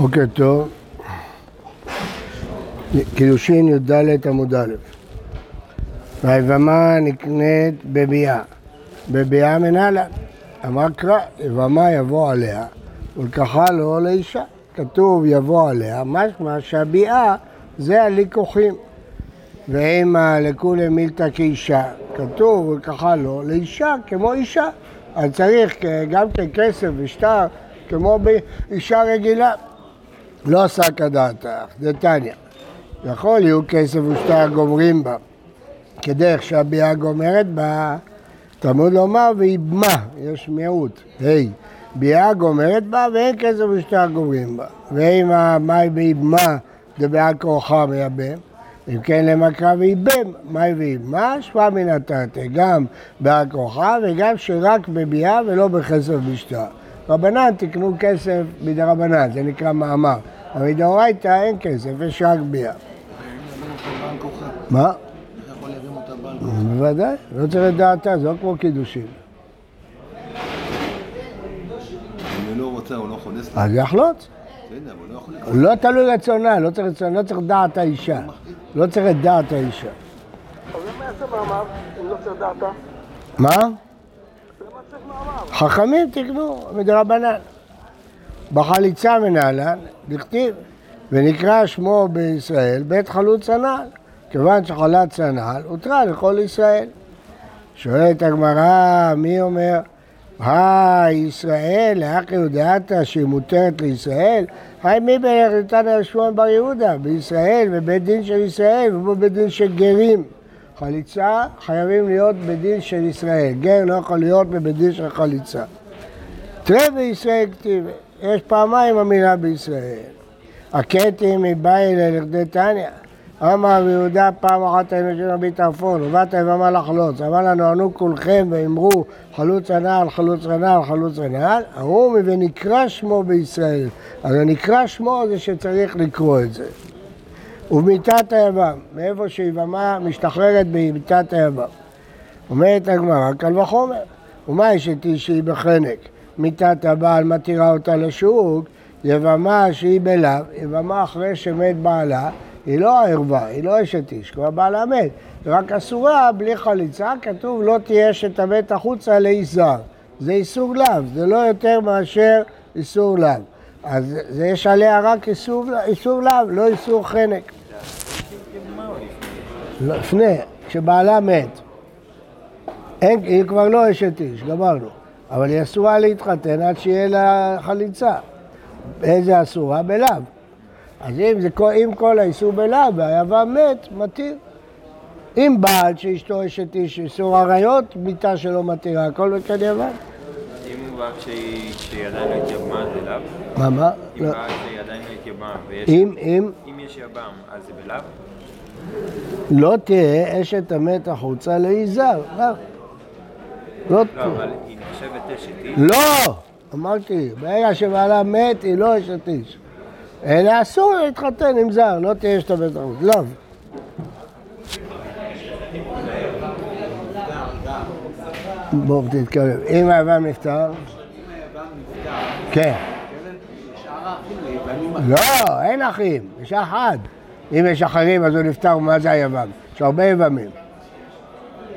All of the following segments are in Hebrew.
בוקר טוב. קידושין י"ד עמוד א'. והיבמה נקנית בביאה. בביאה מנהלה. אמר קרא, יבמה יבוא עליה ולקחה לו לאישה. כתוב יבוא עליה, משמע שהביאה זה הליקוחים. ואימה לכולי מילתא כאישה. כתוב ולקחה לו לאישה כמו אישה. אז צריך גם כן כסף ושטר כמו באישה רגילה. לא עשה כדעתך, דתניא. יכול יהיו כסף ושטר גומרים בה, כדרך שהביאה גומרת בה, תלמוד לומר ויבמה, יש מיעוט, היי, ביאה גומרת בה ואין כסף ושטר גומרים בה. ואם המאי ויבמה דבעל כורחה מייבם, אם כן למקרא ויבם, מאי ויבמה, שווה מן התרתי, גם בעל כורחה וגם שרק בביאה ולא בכסף ושטר. רבנן תקנו כסף מדרבנן, זה נקרא מאמר. אבל מדאורייתא אין כסף, יש רק ביאה. מה? בוודאי, לא צריך את דעתה, זה לא כמו קידושין. אם לא רוצה, הוא לא חונס אז יחלוץ. לא לא תלוי רצונה, לא צריך רצונה, לא צריך דעת האישה. לא צריך את דעת האישה. מה? חכמים תקנו מדרבנן. בחליצה מנהלן, דכתיב, ונקרא שמו בישראל בית חלוץ הנעל. כיוון שחלץ הנעל, הותרה לכל ישראל. שואלת הגמרא, מי אומר? היי, ישראל, לאחי יודעתה שהיא מותרת לישראל? היי, מי בערך נתן על שמואל בר יהודה? בישראל, בבית דין של ישראל, ובבית דין של גרים. חליצה חייבים להיות בדין של ישראל. גר לא יכול להיות בבית דין של חליצה. תראה בישראל כתיב, יש פעמיים המילה בישראל. הכתם מבאי לכדי תניא. אמר רבי יהודה פעם אחת היינו של רבי טרפון, ובאת יבמה לחלוץ, אמר לנו ענו כולכם ואמרו חלוץ הנעל, חלוץ הנעל, חלוץ הנעל, אמרו ונקרא שמו בישראל. אז הנקרא שמו זה שצריך לקרוא את זה. ובמיתת היבם, מאיפה שיבמה משתחררת במיתת היבם. אומרת הגמרא, קל וחומר. ומה יש איתי שהיא בחנק? מיתת הבעל מתירה אותה לשוק, יבמה שהיא בלאו, יבמה אחרי שמת בעלה, היא לא הערווה, היא לא אשת איש, כבר בעלה מת. רק אסורה בלי חליצה, כתוב לא תהיה אשת המת החוצה לאיש זר. זה איסור לאו, זה לא יותר מאשר איסור לאו. אז זה יש עליה רק איסור, איסור לאו, לא איסור חנק. לא, לפני, כשבעלה מת. אין, היא כבר לא אשת איש, גמרנו. אבל היא אסורה להתחתן עד שיהיה לה חליצה. איזה אסורה? בלאו. אז אם, זה, אם כל האיסור בלאו והיבם מת, מתיר. אם בעל שאשתו אשת איש איסור עריות, מיתה שלא מתירה, הכל בכן יבם. אם הוא בא כשהיא כשהיא עדיין לא התייבמה זה לאו? מה, מה? אם לא. בא כשהיא עדיין לא התייבמה ויש... אם, אם אם יש יבם אז זה בלאו? לא תהיה אשת המת החוצה לאיש זר. לא. לא לא. אבל היא נחשבת אשת איש. לא! אמרתי, ברגע שבעלה מת, היא לא אשת איש. אלא אסור להתחתן עם זר, לא תהיה אשת המת החוצה. לא. בואו תתקרב. אם היבם נפטר? כן. לא, אין אחים, יש אחד. אם יש אחרים אז הוא נפטר, מה זה היבם? יש הרבה יבמים.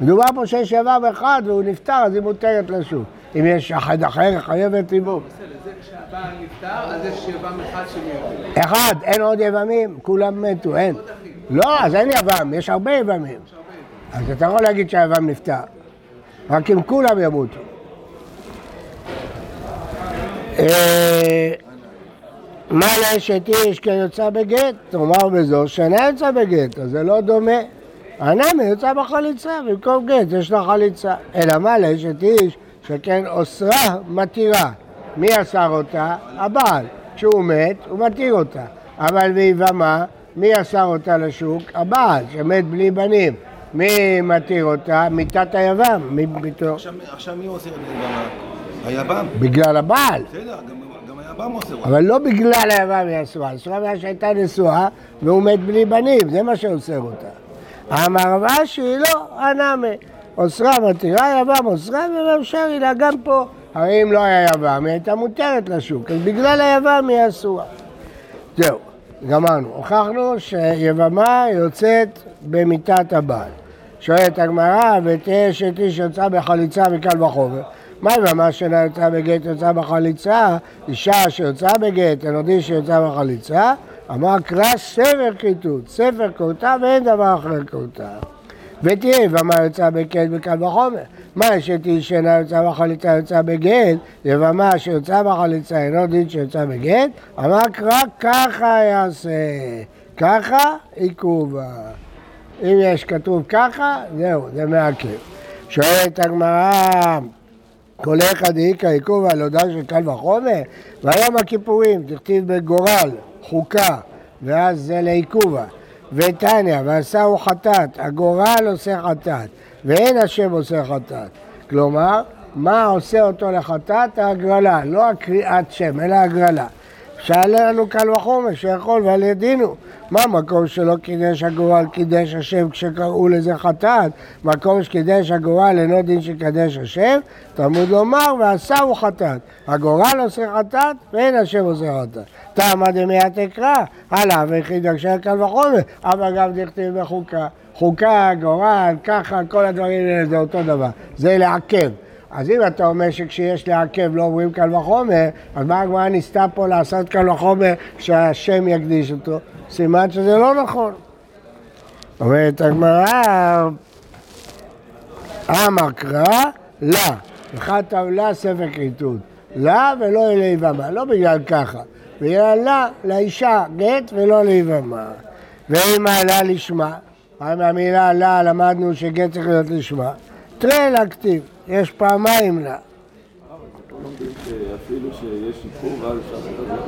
מדובר פה שיש יבם אחד והוא נפטר, אז היא מותרת לשוק. אם יש אחד אחר, חייבת ריבו. בסדר, זה כשהבעל נפטר, אז יש יבם אחד שמייבם. אחד, אין עוד יבמים, כולם מתו, אין. לא, אז אין יבם, יש הרבה יבמים. אז אתה יכול להגיד שהיבם נפטר. רק אם כולם ימותו. אה, מה לאשת איש כן יוצא בגט? תאמר בזו שאינה יוצא בגט, אז זה לא דומה. הנמי יוצא בחליצה, במקום גט יש לה חליצה. אלא מה לאשת איש שכן אוסרה מתירה. מי אסר אותה? הבעל. כשהוא מת, הוא מתיר אותה. אבל ביבמה, מי אסר אותה לשוק? הבעל, שמת בלי בנים. מי מתיר אותה? מיתת היבם. מי? עכשיו- עכשיו מי עושה את? גם היבם. בגלל הבעל. בסדר, גם- גם היבם עושה. אבל לא בגלל היבם היא אסורה, אסורה בגלל שהייתה נשואה והוא מת בלי בנים, זה מה שאוסר אותה. אמר רש"י, לא, הנמי. אוסרה מתירה, יבם אוסרה ומאפשר לה גם פה. הרי אם לא היה יבם, היא הייתה מותרת לשוק, אז בגלל היבם היא אסורה. זהו, גמרנו. הוכחנו שיבמה יוצאת במיטת הבעל. שואלת הגמרא, ותהיה אשת איש יוצאה בחליצה מקל וחומר. מה יבמה שאינה יוצאה בגט יוצאה בחליצה? אישה שיוצאה בגט, אלודי שיוצאה בחליצה, אמר קרא ספר כריתות, ספר כורתה ואין דבר אחר כורתה. ותהיה יבמה יוצאה בגט בקל וחומר. מה שאינה יוצאה בחליצה יוצאה בגט, יבמה שיוצאה בחליצה אינו דין שיוצאה בגט, אמר קרא ככה יעשה, ככה עיכובה. אם יש כתוב ככה, זהו, זה מעכב. שואלת הגמרא, כל אחד דאיכא עיכוב על הודעה של קל וחומר, והיום הכיפורים, תכתיב בגורל, חוקה, ואז זה לעיכובה. ותניא, ועשהו חטאת, הגורל עושה חטאת, ואין השם עושה חטאת. כלומר, מה עושה אותו לחטאת? ההגרלה, לא הקריאת שם, אלא הגרלה. שאלה לנו קל וחומר שיכול ועל ידינו. מה מקום שלא קידש הגורל קידש השם כשקראו לזה חטאת? מקום שקידש הגורל אינו דין שקדש השם? תלמוד לומר ועשהו חטאת. הגורל עושה חטאת ואין השם עושה חטאת. תמה דמי התקרא, הלאה ויחיד הקשר קל וחומר, אבל גם דכתיב בחוקה. חוקה, גורל, ככה, כל הדברים האלה זה אותו דבר. זה לעכב. אז אם אתה אומר שכשיש לעכב לא אומרים קל וחומר, אז מה הגמרא ניסתה פה לעשות קל וחומר שהשם יקדיש אותו? סימן שזה לא נכון. אומרת הגמרא, אמר קרא, לה, אחד טבלה ספר כריתות. לה ולא אלי יבמה, לא בגלל ככה. בגלל לה, לאישה גט ולא ליבמה. ואם עלה לשמה, מהמילה לה למדנו שגט צריך להיות לשמה. תראה להכתיב, יש פעמיים לה. אפילו שיש עיכוב, אז אפשר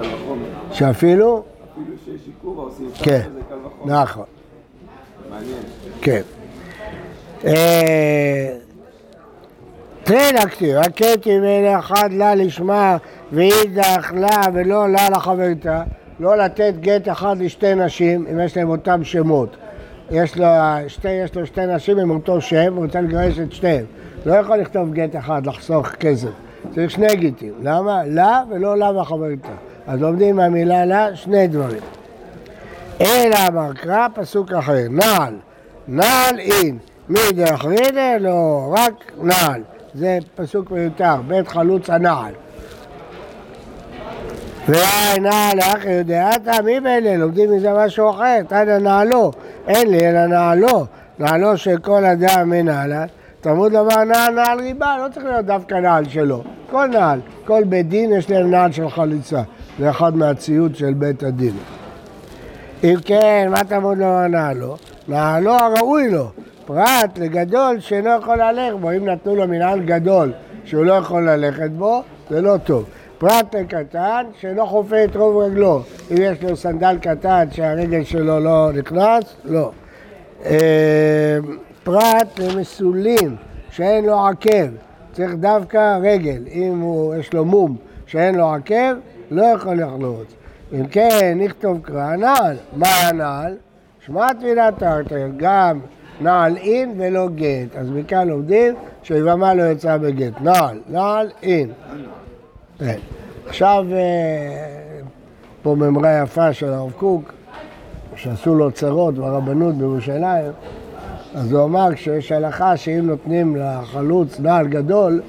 קל וחומר. שאפילו? אפילו שיש עיכוב, עושים כן, זה קל וחומר. נכון, מעניין. כן. תראה להכתיב, הכתיב אלה אחד לה לשמה ואידך לה ולא לה לחברתה, לא לתת גט אחד לשתי נשים אם יש להם אותם שמות. יש לו, שתי, נשים עם אותו שם, הוא רוצה לגרש את שתיהם. לא יכול לכתוב גט אחד, לחסוך כסף. צריך שני גיטים. למה? לה ולא לה וחברתה. אז לומדים מהמילה לה שני דברים. אלא אמר קרא, פסוק אחר, נעל, נעל אין, מי דרך רידה? לא, רק נעל. זה פסוק מיותר, בית חלוץ הנעל. ואי נעל אחי יודעתה, מי באלה? לומדים מזה משהו אחר, תנא נעלו, אין לי אלא נעלו, נעלו של כל אדם מנעלת. תלמוד לומר נעל נעל ריבה, לא צריך להיות דווקא נעל שלו. כל נעל, כל בית דין יש להם נעל של חליצה. זה אחד מהציוד של בית הדין. אם כן, מה תלמוד לומר נעלו? נעלו הראוי לו, פרט לגדול שאינו יכול ללכת בו. אם נתנו לו מנהל גדול שהוא לא יכול ללכת בו, זה לא טוב. פרט לקטן שאינו חופה את רוב רגלו. אם יש לו סנדל קטן שהרגל שלו לא נכנס, לא. אה, פרט למסולים שאין לו עקב, צריך דווקא רגל. אם הוא, יש לו מום שאין לו עקב, לא יכול לחלוץ. אם כן, נכתוב קרא נעל. מה הנעל? שמע תפילת תרתר, גם נעל אין ולא גט. אז מכאן לומדים שיבמה לא יצאה בגט. נעל, נעל אין. כן. עכשיו, אה, פה ממרה יפה של הרב קוק, שעשו לו צרות ברבנות בירושלים, אז הוא אמר כשיש הלכה שאם נותנים לחלוץ נעל גדול,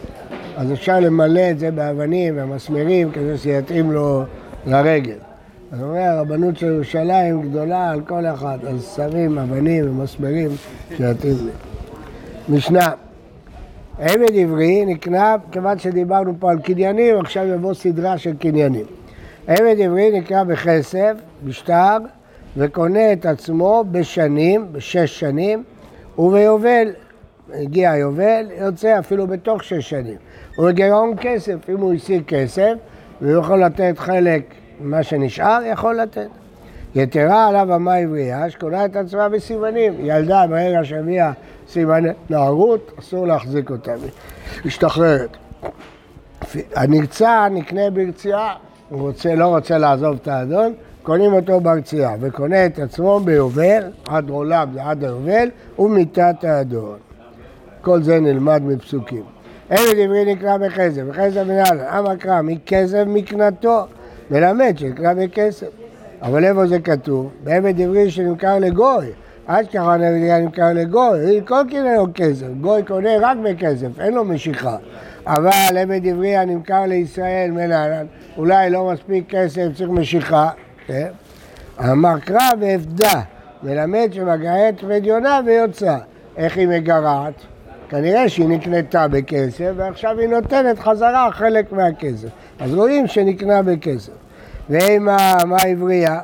אז אפשר למלא את זה באבנים ומסמרים כדי שיתאים לו לרגל. אז הוא אומר, הרבנות של ירושלים גדולה על כל אחד, אז שמים אבנים ומסמרים שיתאים לי. משנה, עבד עברי נקנה, כיוון שדיברנו פה על קניינים, עכשיו יבוא סדרה של קניינים. עבד עברי נקנה בכסף, בשטר, וקונה את עצמו בשנים, בשש שנים, וביובל. הגיע היובל, יוצא אפילו בתוך שש שנים. הוא בגירעון כסף, אם הוא השיג כסף, והוא יכול לתת חלק ממה שנשאר, יכול לתת. יתרה עליו אמה עברייה, שקונה את עצמה בסימנים. ילדה ברגע שהביאה סימני נערות, אסור להחזיק אותה, משתחררת. הנרצע נקנה ברציעה, הוא רוצה, לא רוצה לעזוב את האדון, קונים אותו ברציעה, וקונה את עצמו ביובל, עד עולם זה עד היובל, ומיתת האדון. כל זה נלמד מפסוקים. עבד עברי נקרא בכסף, בכסף מנהל, אמר קרא מכסף מקנתו, מלמד שנקרא בכסף. אבל איפה זה כתוב? בעבד עברי שנמכר לגוי. עד ככה עבד עברי נמכר לגוי, כל קנה לו כסף, גוי קונה רק בכסף, אין לו משיכה. אבל עבד עברי הנמכר לישראל מנהלן, אולי לא מספיק כסף, צריך משיכה. כן? אמר קרא ואפדה, מלמד שמגרעת פדיונה ויוצא. איך היא מגרעת? כנראה שהיא נקנתה בכסף ועכשיו היא נותנת חזרה חלק מהכסף. אז רואים שנקנה בכסף. ואימה, מה עברייה?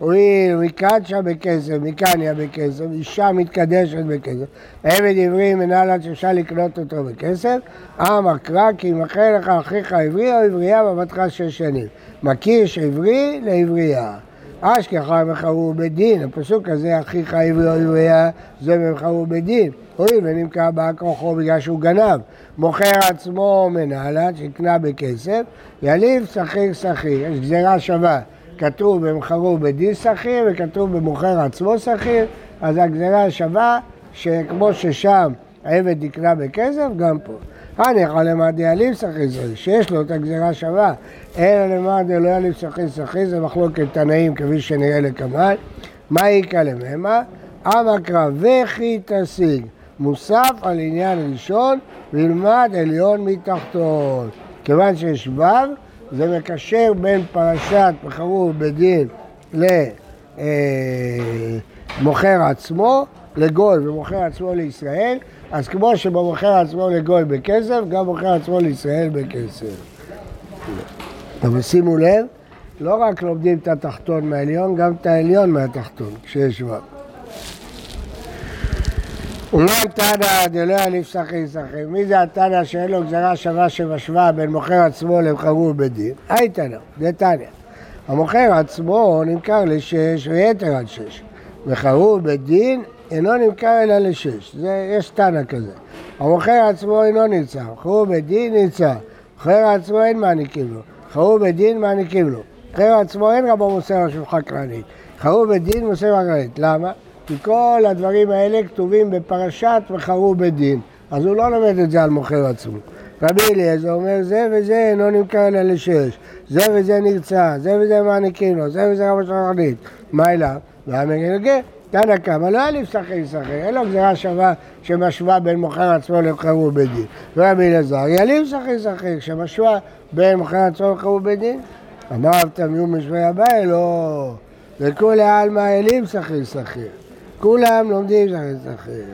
מקדשה בכסף, מקניה בכסף, אישה מתקדשת בכסף, עבד עברי מנהלת שאפשר לקנות אותו בכסף, אמר קרא כי ימכר לך אחיך עברי או עברייה ועבדך שש שנים. מקיש עברי לעברייה. אשכחה מכרו בדין, הפסוק הזה, אחיך עברי או עברייה, זה מכרו בדין. הואיל ונמכר בא כוחו בגלל שהוא גנב, מוכר עצמו מנהלת שקנה בכסף, יליב שכיר שכיר, יש גזירה שווה. כתוב במכרו בדין שכיר וכתוב במוכר עצמו שכיר, אז הגזירה שווה שכמו ששם העבד נקנה בכסף, גם פה. הניחא למד דאליב שכיר שכיר, שיש לו את הגזירה שווה, אלא למד דלא יליב שכיר שכיר, זה מחלוקת תנאים כפי שנראה לקמאן. מה איכא למהמה? אמא קרא וכי תשיג, מוסף על עניין ראשון, וילמד עליון מתחתון. כיוון שיש ו', זה מקשר בין פרשת בחרו בדין למוכר עצמו, לגוי ומוכר עצמו לישראל, אז כמו שבמוכר עצמו לגוי בכסף, גם מוכר עצמו לישראל בכסף. אבל שימו לב, לא רק לומדים את התחתון מהעליון, גם את העליון מהתחתון, כשיש ו'. ומה תנא דלא יליף שכיר שכיר? מי זה התנא שאין לו גזרה שווה שמשווה בין מוכר עצמו למכרו בדין? היי תנא, זה תנא. המוכר עצמו נמכר לשש ויתר על שש. מכרו בדין אינו נמכר אלא לשש. זה, יש תנא כזה. המוכר עצמו אינו נמצא, מכרו בדין נמצא. מוכר עצמו אין מעניקים לו. מכרו בדין מעניקים לו. מוכר עצמו אין רבו מוסר על שולחן קרנית. מכרו בדין מוסר קרנית. למה? כי כל הדברים האלה כתובים בפרשת וחרו בדין, אז הוא לא לומד את זה על מוכר עצמו. רבי אליעזר אומר זה וזה אינו נמכר אלא לשש, זה וזה נרצע, זה וזה מעניקים לו, זה וזה רב השחרנית, מה אליו? והמגלגל, תנא קמא, לא היה לי שכיר שכיר, אין לו גזירה שווה שמשווה בין מוכר עצמו למכרו בדין. ורבי אלעזר, יליב שכיר שכיר, שמשווה בין מוכר עצמו למכרו בדין. אמר תמיום משווה הבא, לא, וכולי עלמא אלים שכיר שכיר. כולם לומדים שכיר שכיר.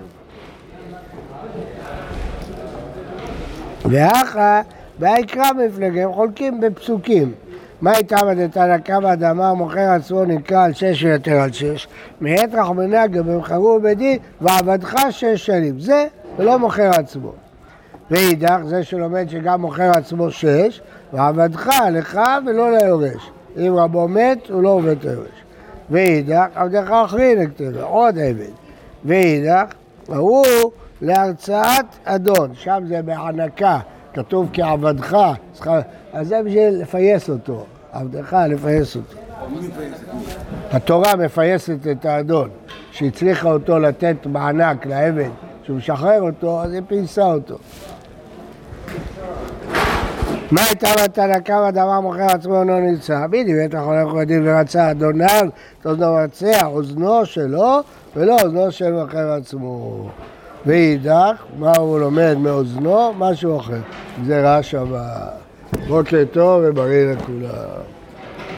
ואחא, ויקרא הם חולקים בפסוקים. מה הייתה מדתנא קמא דאמר מוכר עצמו נקרא על שש ויותר על שש, מעת רחמנא גם במכרו בדין ועבדך שש שנים. זה ולא מוכר עצמו. ואידך, זה שלומד שגם מוכר עצמו שש, ועבדך לך ולא ליורש. אם רבו מת, הוא לא עובד ליורש. ואידך, עבדך אחרי נקטר, עוד עבד. ואידך, ההוא להרצאת אדון, שם זה בהענקה, כתוב כעבדך, אז זה בשביל לפייס אותו, עבדך לפייס אותו. התורה מפייסת את האדון, שהצליחה אותו לתת מענק לעבד, שהוא משחרר אותו, אז היא פייסה אותו. מה הייתה מתנא קמא דבר מוכר עצמו אינו נמצא? בדיוק, בטח הולך יודעים ורצה אדוניו, אוזנו רצח, אוזנו שלו ולא אוזנו של מוכר עצמו. ואידך, מה הוא לומד מאוזנו? משהו אחר. גזירה שווה. בוקר טוב ובריא לכולם.